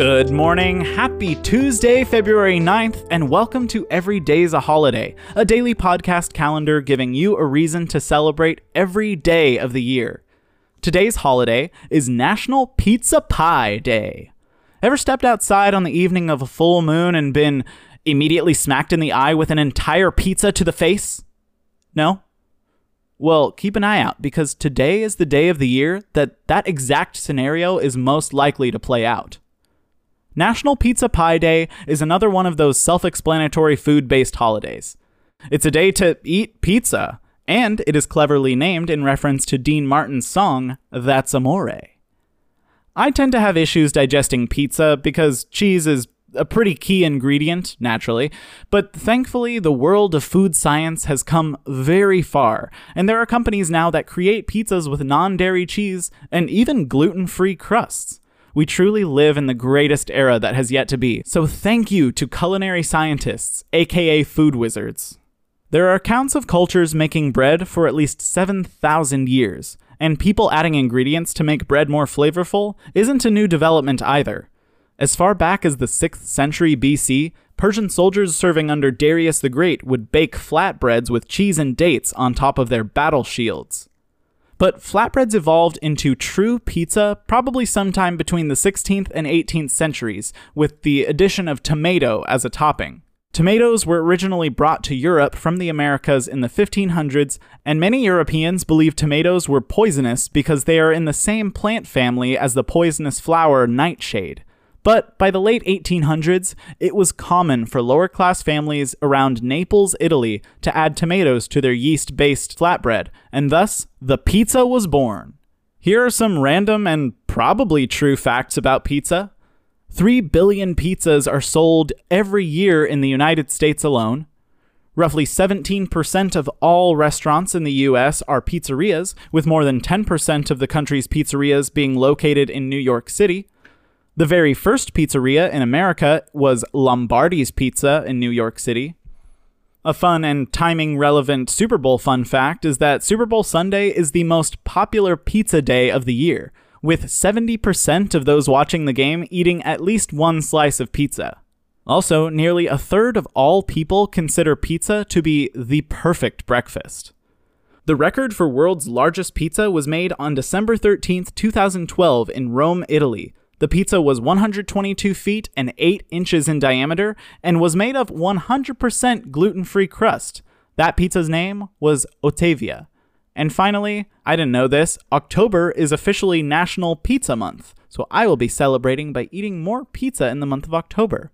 Good morning, happy Tuesday, February 9th, and welcome to Every Day's a Holiday, a daily podcast calendar giving you a reason to celebrate every day of the year. Today's holiday is National Pizza Pie Day. Ever stepped outside on the evening of a full moon and been immediately smacked in the eye with an entire pizza to the face? No? Well, keep an eye out because today is the day of the year that that exact scenario is most likely to play out. National Pizza Pie Day is another one of those self explanatory food based holidays. It's a day to eat pizza, and it is cleverly named in reference to Dean Martin's song, That's Amore. I tend to have issues digesting pizza because cheese is a pretty key ingredient, naturally, but thankfully the world of food science has come very far, and there are companies now that create pizzas with non dairy cheese and even gluten free crusts. We truly live in the greatest era that has yet to be, so thank you to culinary scientists, aka food wizards. There are accounts of cultures making bread for at least 7,000 years, and people adding ingredients to make bread more flavorful isn't a new development either. As far back as the 6th century BC, Persian soldiers serving under Darius the Great would bake flatbreads with cheese and dates on top of their battle shields. But flatbreads evolved into true pizza probably sometime between the 16th and 18th centuries, with the addition of tomato as a topping. Tomatoes were originally brought to Europe from the Americas in the 1500s, and many Europeans believed tomatoes were poisonous because they are in the same plant family as the poisonous flower nightshade. But by the late 1800s, it was common for lower class families around Naples, Italy, to add tomatoes to their yeast based flatbread, and thus the pizza was born. Here are some random and probably true facts about pizza. 3 billion pizzas are sold every year in the United States alone. Roughly 17% of all restaurants in the US are pizzerias, with more than 10% of the country's pizzerias being located in New York City. The very first pizzeria in America was Lombardi's Pizza in New York City. A fun and timing relevant Super Bowl fun fact is that Super Bowl Sunday is the most popular pizza day of the year, with 70% of those watching the game eating at least one slice of pizza. Also, nearly a third of all people consider pizza to be the perfect breakfast. The record for world's largest pizza was made on December 13, 2012, in Rome, Italy, the pizza was 122 feet and 8 inches in diameter and was made of 100% gluten free crust. That pizza's name was Ottavia. And finally, I didn't know this, October is officially National Pizza Month, so I will be celebrating by eating more pizza in the month of October.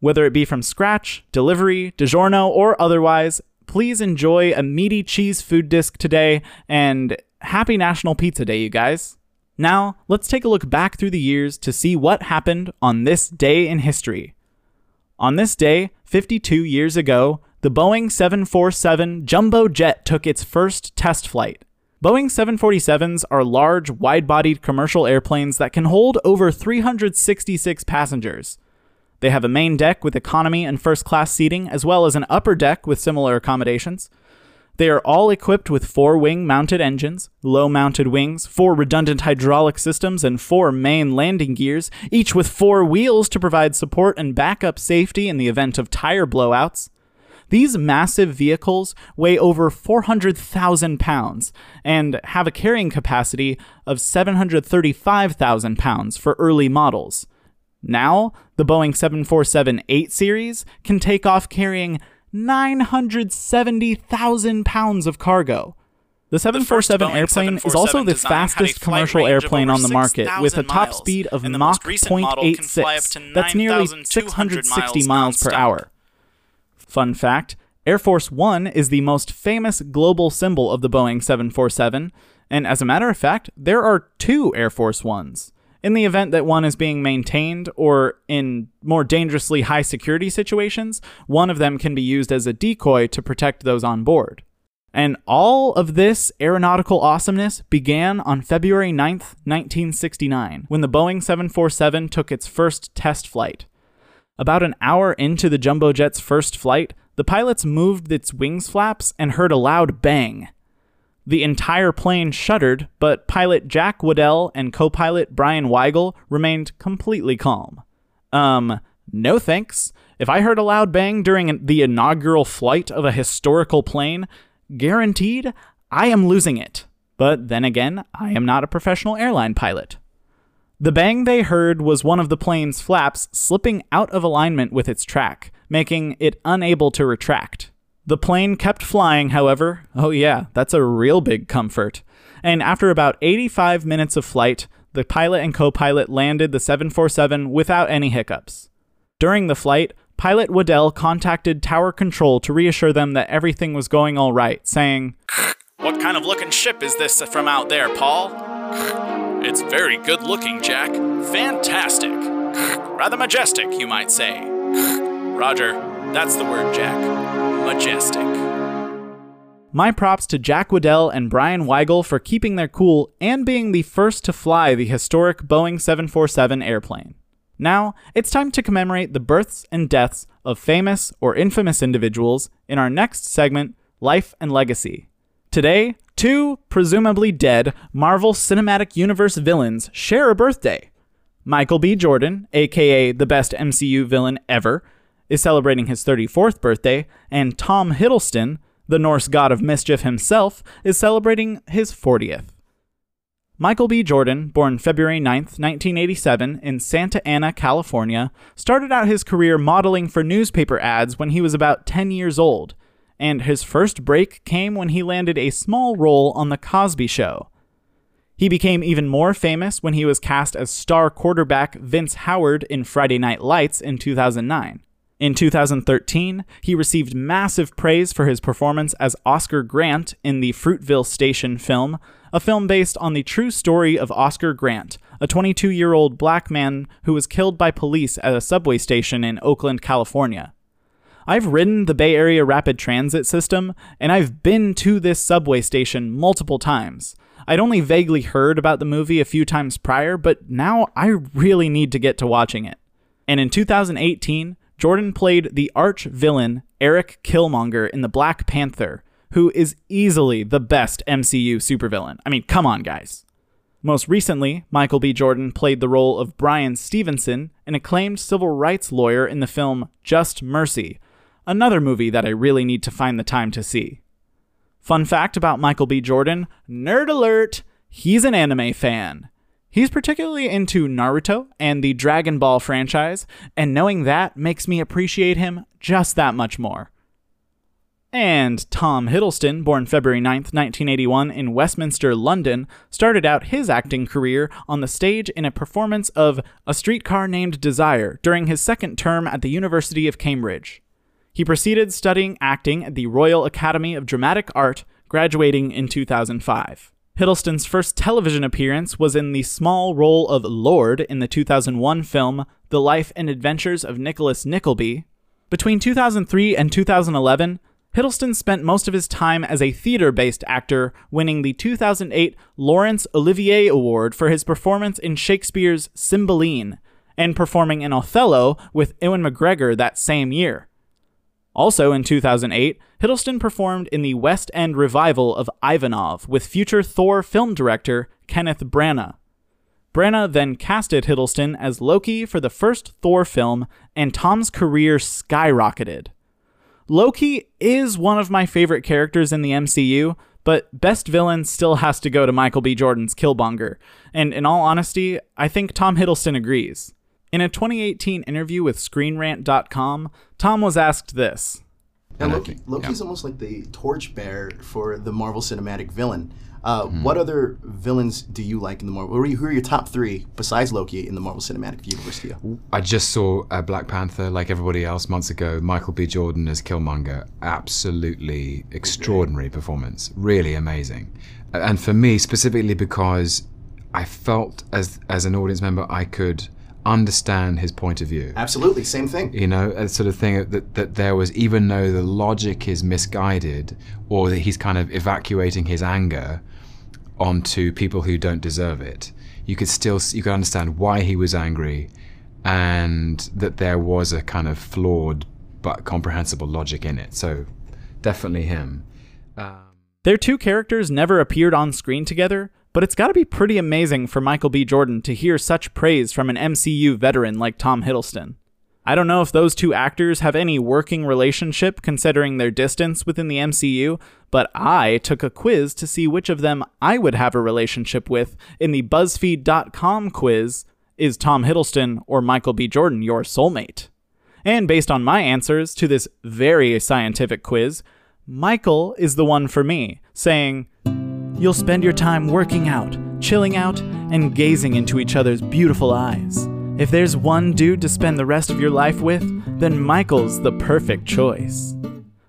Whether it be from scratch, delivery, DiGiorno, or otherwise, please enjoy a meaty cheese food disc today, and happy National Pizza Day, you guys. Now, let's take a look back through the years to see what happened on this day in history. On this day, 52 years ago, the Boeing 747 jumbo jet took its first test flight. Boeing 747s are large, wide bodied commercial airplanes that can hold over 366 passengers. They have a main deck with economy and first class seating, as well as an upper deck with similar accommodations. They are all equipped with four wing mounted engines, low mounted wings, four redundant hydraulic systems, and four main landing gears, each with four wheels to provide support and backup safety in the event of tire blowouts. These massive vehicles weigh over 400,000 pounds and have a carrying capacity of 735,000 pounds for early models. Now, the Boeing 747 8 series can take off carrying 970,000 pounds of cargo. The 747 the airplane 747 is also the fastest commercial airplane on the market, with a top speed of Mach 0.86. That's nearly 660 miles per hour. Fun fact Air Force One is the most famous global symbol of the Boeing 747, and as a matter of fact, there are two Air Force Ones in the event that one is being maintained or in more dangerously high security situations, one of them can be used as a decoy to protect those on board. And all of this aeronautical awesomeness began on February 9th, 1969, when the Boeing 747 took its first test flight. About an hour into the jumbo jet's first flight, the pilots moved its wings flaps and heard a loud bang. The entire plane shuddered, but pilot Jack Waddell and co pilot Brien Wygle remained completely calm. Um, no thanks. If I heard a loud bang during the inaugural flight of a historical plane, guaranteed I am losing it. But then again, I am not a professional airline pilot. The bang they heard was one of the plane's flaps slipping out of alignment with its track, making it unable to retract. The plane kept flying, however. Oh, yeah, that's a real big comfort. And after about 85 minutes of flight, the pilot and co pilot landed the 747 without any hiccups. During the flight, pilot Waddell contacted tower control to reassure them that everything was going all right, saying, What kind of looking ship is this from out there, Paul? It's very good looking, Jack. Fantastic. Rather majestic, you might say. Roger, that's the word, Jack. Majestic. My props to Jack Waddell and Brien Wygle for keeping their cool and being the first to fly the historic Boeing 747 airplane. Now, it's time to commemorate the births and deaths of famous or infamous individuals in our next segment, Life and Legacy. Today, two presumably dead Marvel Cinematic Universe villains share a birthday. Michael B. Jordan, aka the best MCU villain ever, is celebrating his 34th birthday, and Tom Hiddleston, the Norse god of mischief himself, is celebrating his 40th. Michael B. Jordan, born February 9, 1987, in Santa Ana, California, started out his career modeling for newspaper ads when he was about 10 years old, and his first break came when he landed a small role on The Cosby Show. He became even more famous when he was cast as star quarterback Vince Howard in Friday Night Lights in 2009. In 2013, he received massive praise for his performance as Oscar Grant in the Fruitvale Station film, a film based on the true story of Oscar Grant, a 22 year old black man who was killed by police at a subway station in Oakland, California. I've ridden the Bay Area Rapid Transit system, and I've been to this subway station multiple times. I'd only vaguely heard about the movie a few times prior, but now I really need to get to watching it. And in 2018, Jordan played the arch villain Eric Killmonger in The Black Panther, who is easily the best MCU supervillain. I mean, come on, guys. Most recently, Michael B. Jordan played the role of Bryan Stevenson, an acclaimed civil rights lawyer in the film Just Mercy, another movie that I really need to find the time to see. Fun fact about Michael B. Jordan nerd alert! He's an anime fan. He's particularly into Naruto and the Dragon Ball franchise, and knowing that makes me appreciate him just that much more. And Tom Hiddleston, born February 9, 1981, in Westminster, London, started out his acting career on the stage in a performance of A Streetcar Named Desire during his second term at the University of Cambridge. He proceeded studying acting at the Royal Academy of Dramatic Art, graduating in 2005. Hiddleston's first television appearance was in the small role of Lord in the 2001 film The Life and Adventures of Nicholas Nickleby. Between 2003 and 2011, Hiddleston spent most of his time as a theater based actor, winning the 2008 Laurence Olivier Award for his performance in Shakespeare's Cymbeline, and performing in Othello with Ewan McGregor that same year. Also in 2008, Hiddleston performed in the West End revival of Ivanov with future Thor film director Kenneth Branagh. Branagh then casted Hiddleston as Loki for the first Thor film, and Tom's career skyrocketed. Loki is one of my favorite characters in the MCU, but best villain still has to go to Michael B. Jordan's Killmonger. And in all honesty, I think Tom Hiddleston agrees. In a 2018 interview with ScreenRant.com, Tom was asked this. Now, Loki, Loki's yeah. almost like the torchbearer for the Marvel Cinematic villain. Uh, mm-hmm. What other villains do you like in the Marvel? Who are your top three besides Loki in the Marvel Cinematic Universe? To you? I just saw uh, Black Panther, like everybody else, months ago. Michael B. Jordan as Killmonger, absolutely extraordinary performance, really amazing. And for me, specifically because I felt as as an audience member, I could understand his point of view. Absolutely, same thing. You know, a sort of thing that, that there was, even though the logic is misguided, or that he's kind of evacuating his anger onto people who don't deserve it, you could still you could understand why he was angry, and that there was a kind of flawed but comprehensible logic in it. So, definitely him. Um, Their two characters never appeared on screen together, But it's got to be pretty amazing for Michael B. Jordan to hear such praise from an MCU veteran like Tom Hiddleston. I don't know if those two actors have any working relationship considering their distance within the MCU, but I took a quiz to see which of them I would have a relationship with in the BuzzFeed.com quiz Is Tom Hiddleston or Michael B. Jordan your soulmate? And based on my answers to this very scientific quiz, Michael is the one for me, saying, You'll spend your time working out, chilling out, and gazing into each other's beautiful eyes. If there's one dude to spend the rest of your life with, then Michael's the perfect choice.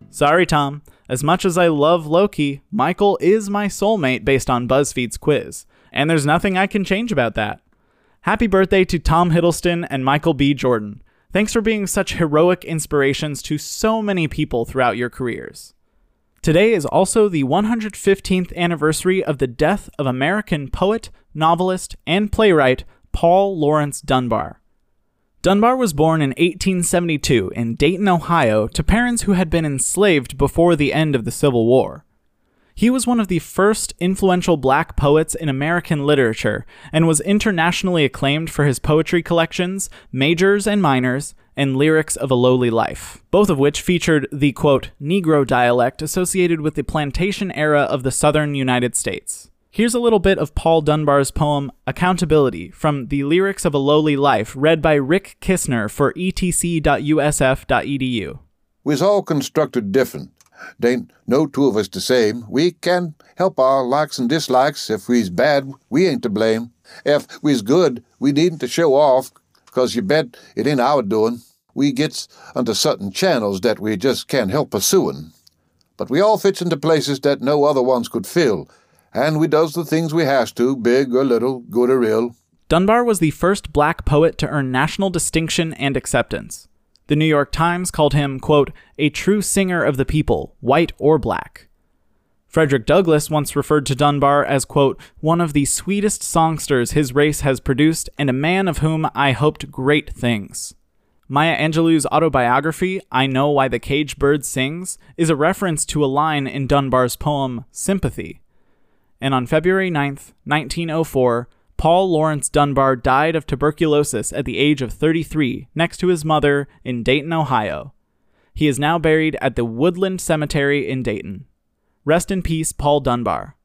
Sorry, Tom. As much as I love Loki, Michael is my soulmate based on BuzzFeed's quiz, and there's nothing I can change about that. Happy birthday to Tom Hiddleston and Michael B. Jordan. Thanks for being such heroic inspirations to so many people throughout your careers. Today is also the 115th anniversary of the death of American poet, novelist, and playwright Paul Laurence Dunbar. Dunbar was born in 1872 in Dayton, Ohio, to parents who had been enslaved before the end of the Civil War. He was one of the first influential black poets in American literature and was internationally acclaimed for his poetry collections, Majors and Minors, and Lyrics of a Lowly Life, both of which featured the quote, Negro dialect associated with the plantation era of the southern United States. Here's a little bit of Paul Dunbar's poem Accountability from the Lyrics of a Lowly Life, read by Rick Kistner for etc.usf.edu. We's all constructed different. There ain't no two of us the same. We can help our likes and dislikes. If we's bad, we ain't to blame. If we's good, we needn't to show off, 'cause you bet it ain't our doing. We gets onto certain channels that we just can't help pursuing. But we all fits into places that no other ones could fill, and we does the things we has to, big or little, good or ill. Dunbar was the first black poet to earn national distinction and acceptance. The New York Times called him, quote, a true singer of the people, white or black. Frederick Douglass once referred to Dunbar as, quote, one of the sweetest songsters his race has produced and a man of whom I hoped great things. Maya Angelou's autobiography, I Know Why the Caged Bird Sings, is a reference to a line in Dunbar's poem, Sympathy and on February 9, 1904, Paul Laurence Dunbar died of tuberculosis at the age of 33 next to his mother in Dayton, Ohio. He is now buried at the Woodland Cemetery in Dayton. Rest in peace, Paul Dunbar.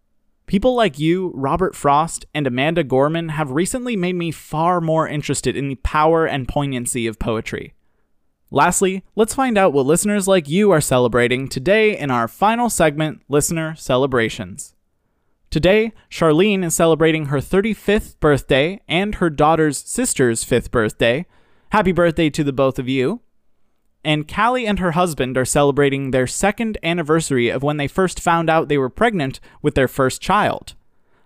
People like you, Robert Frost, and Amanda Gorman have recently made me far more interested in the power and poignancy of poetry. Lastly, let's find out what listeners like you are celebrating today in our final segment, Listener Celebrations. Today, Charlene is celebrating her 35th birthday and her daughter's sister's 5th birthday. Happy birthday to the both of you. And Callie and her husband are celebrating their second anniversary of when they first found out they were pregnant with their first child.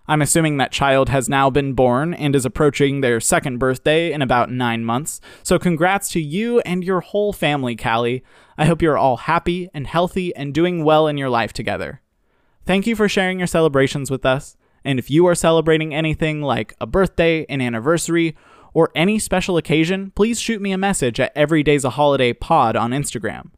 I'm assuming that child has now been born and is approaching their second birthday in about nine months. So, congrats to you and your whole family, Callie. I hope you're all happy and healthy and doing well in your life together. Thank you for sharing your celebrations with us. And if you are celebrating anything like a birthday, an anniversary, or any special occasion, please shoot me a message at Everyday's a Holiday Pod on Instagram.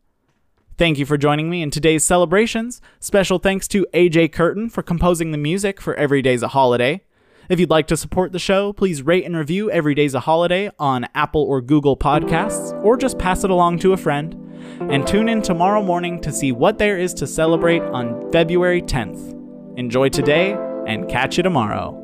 Thank you for joining me in today's celebrations. Special thanks to AJ Curtin for composing the music for Everyday's a Holiday. If you'd like to support the show, please rate and review Everyday's a Holiday on Apple or Google Podcasts, or just pass it along to a friend and tune in tomorrow morning to see what there is to celebrate on February 10th. Enjoy today and catch you tomorrow.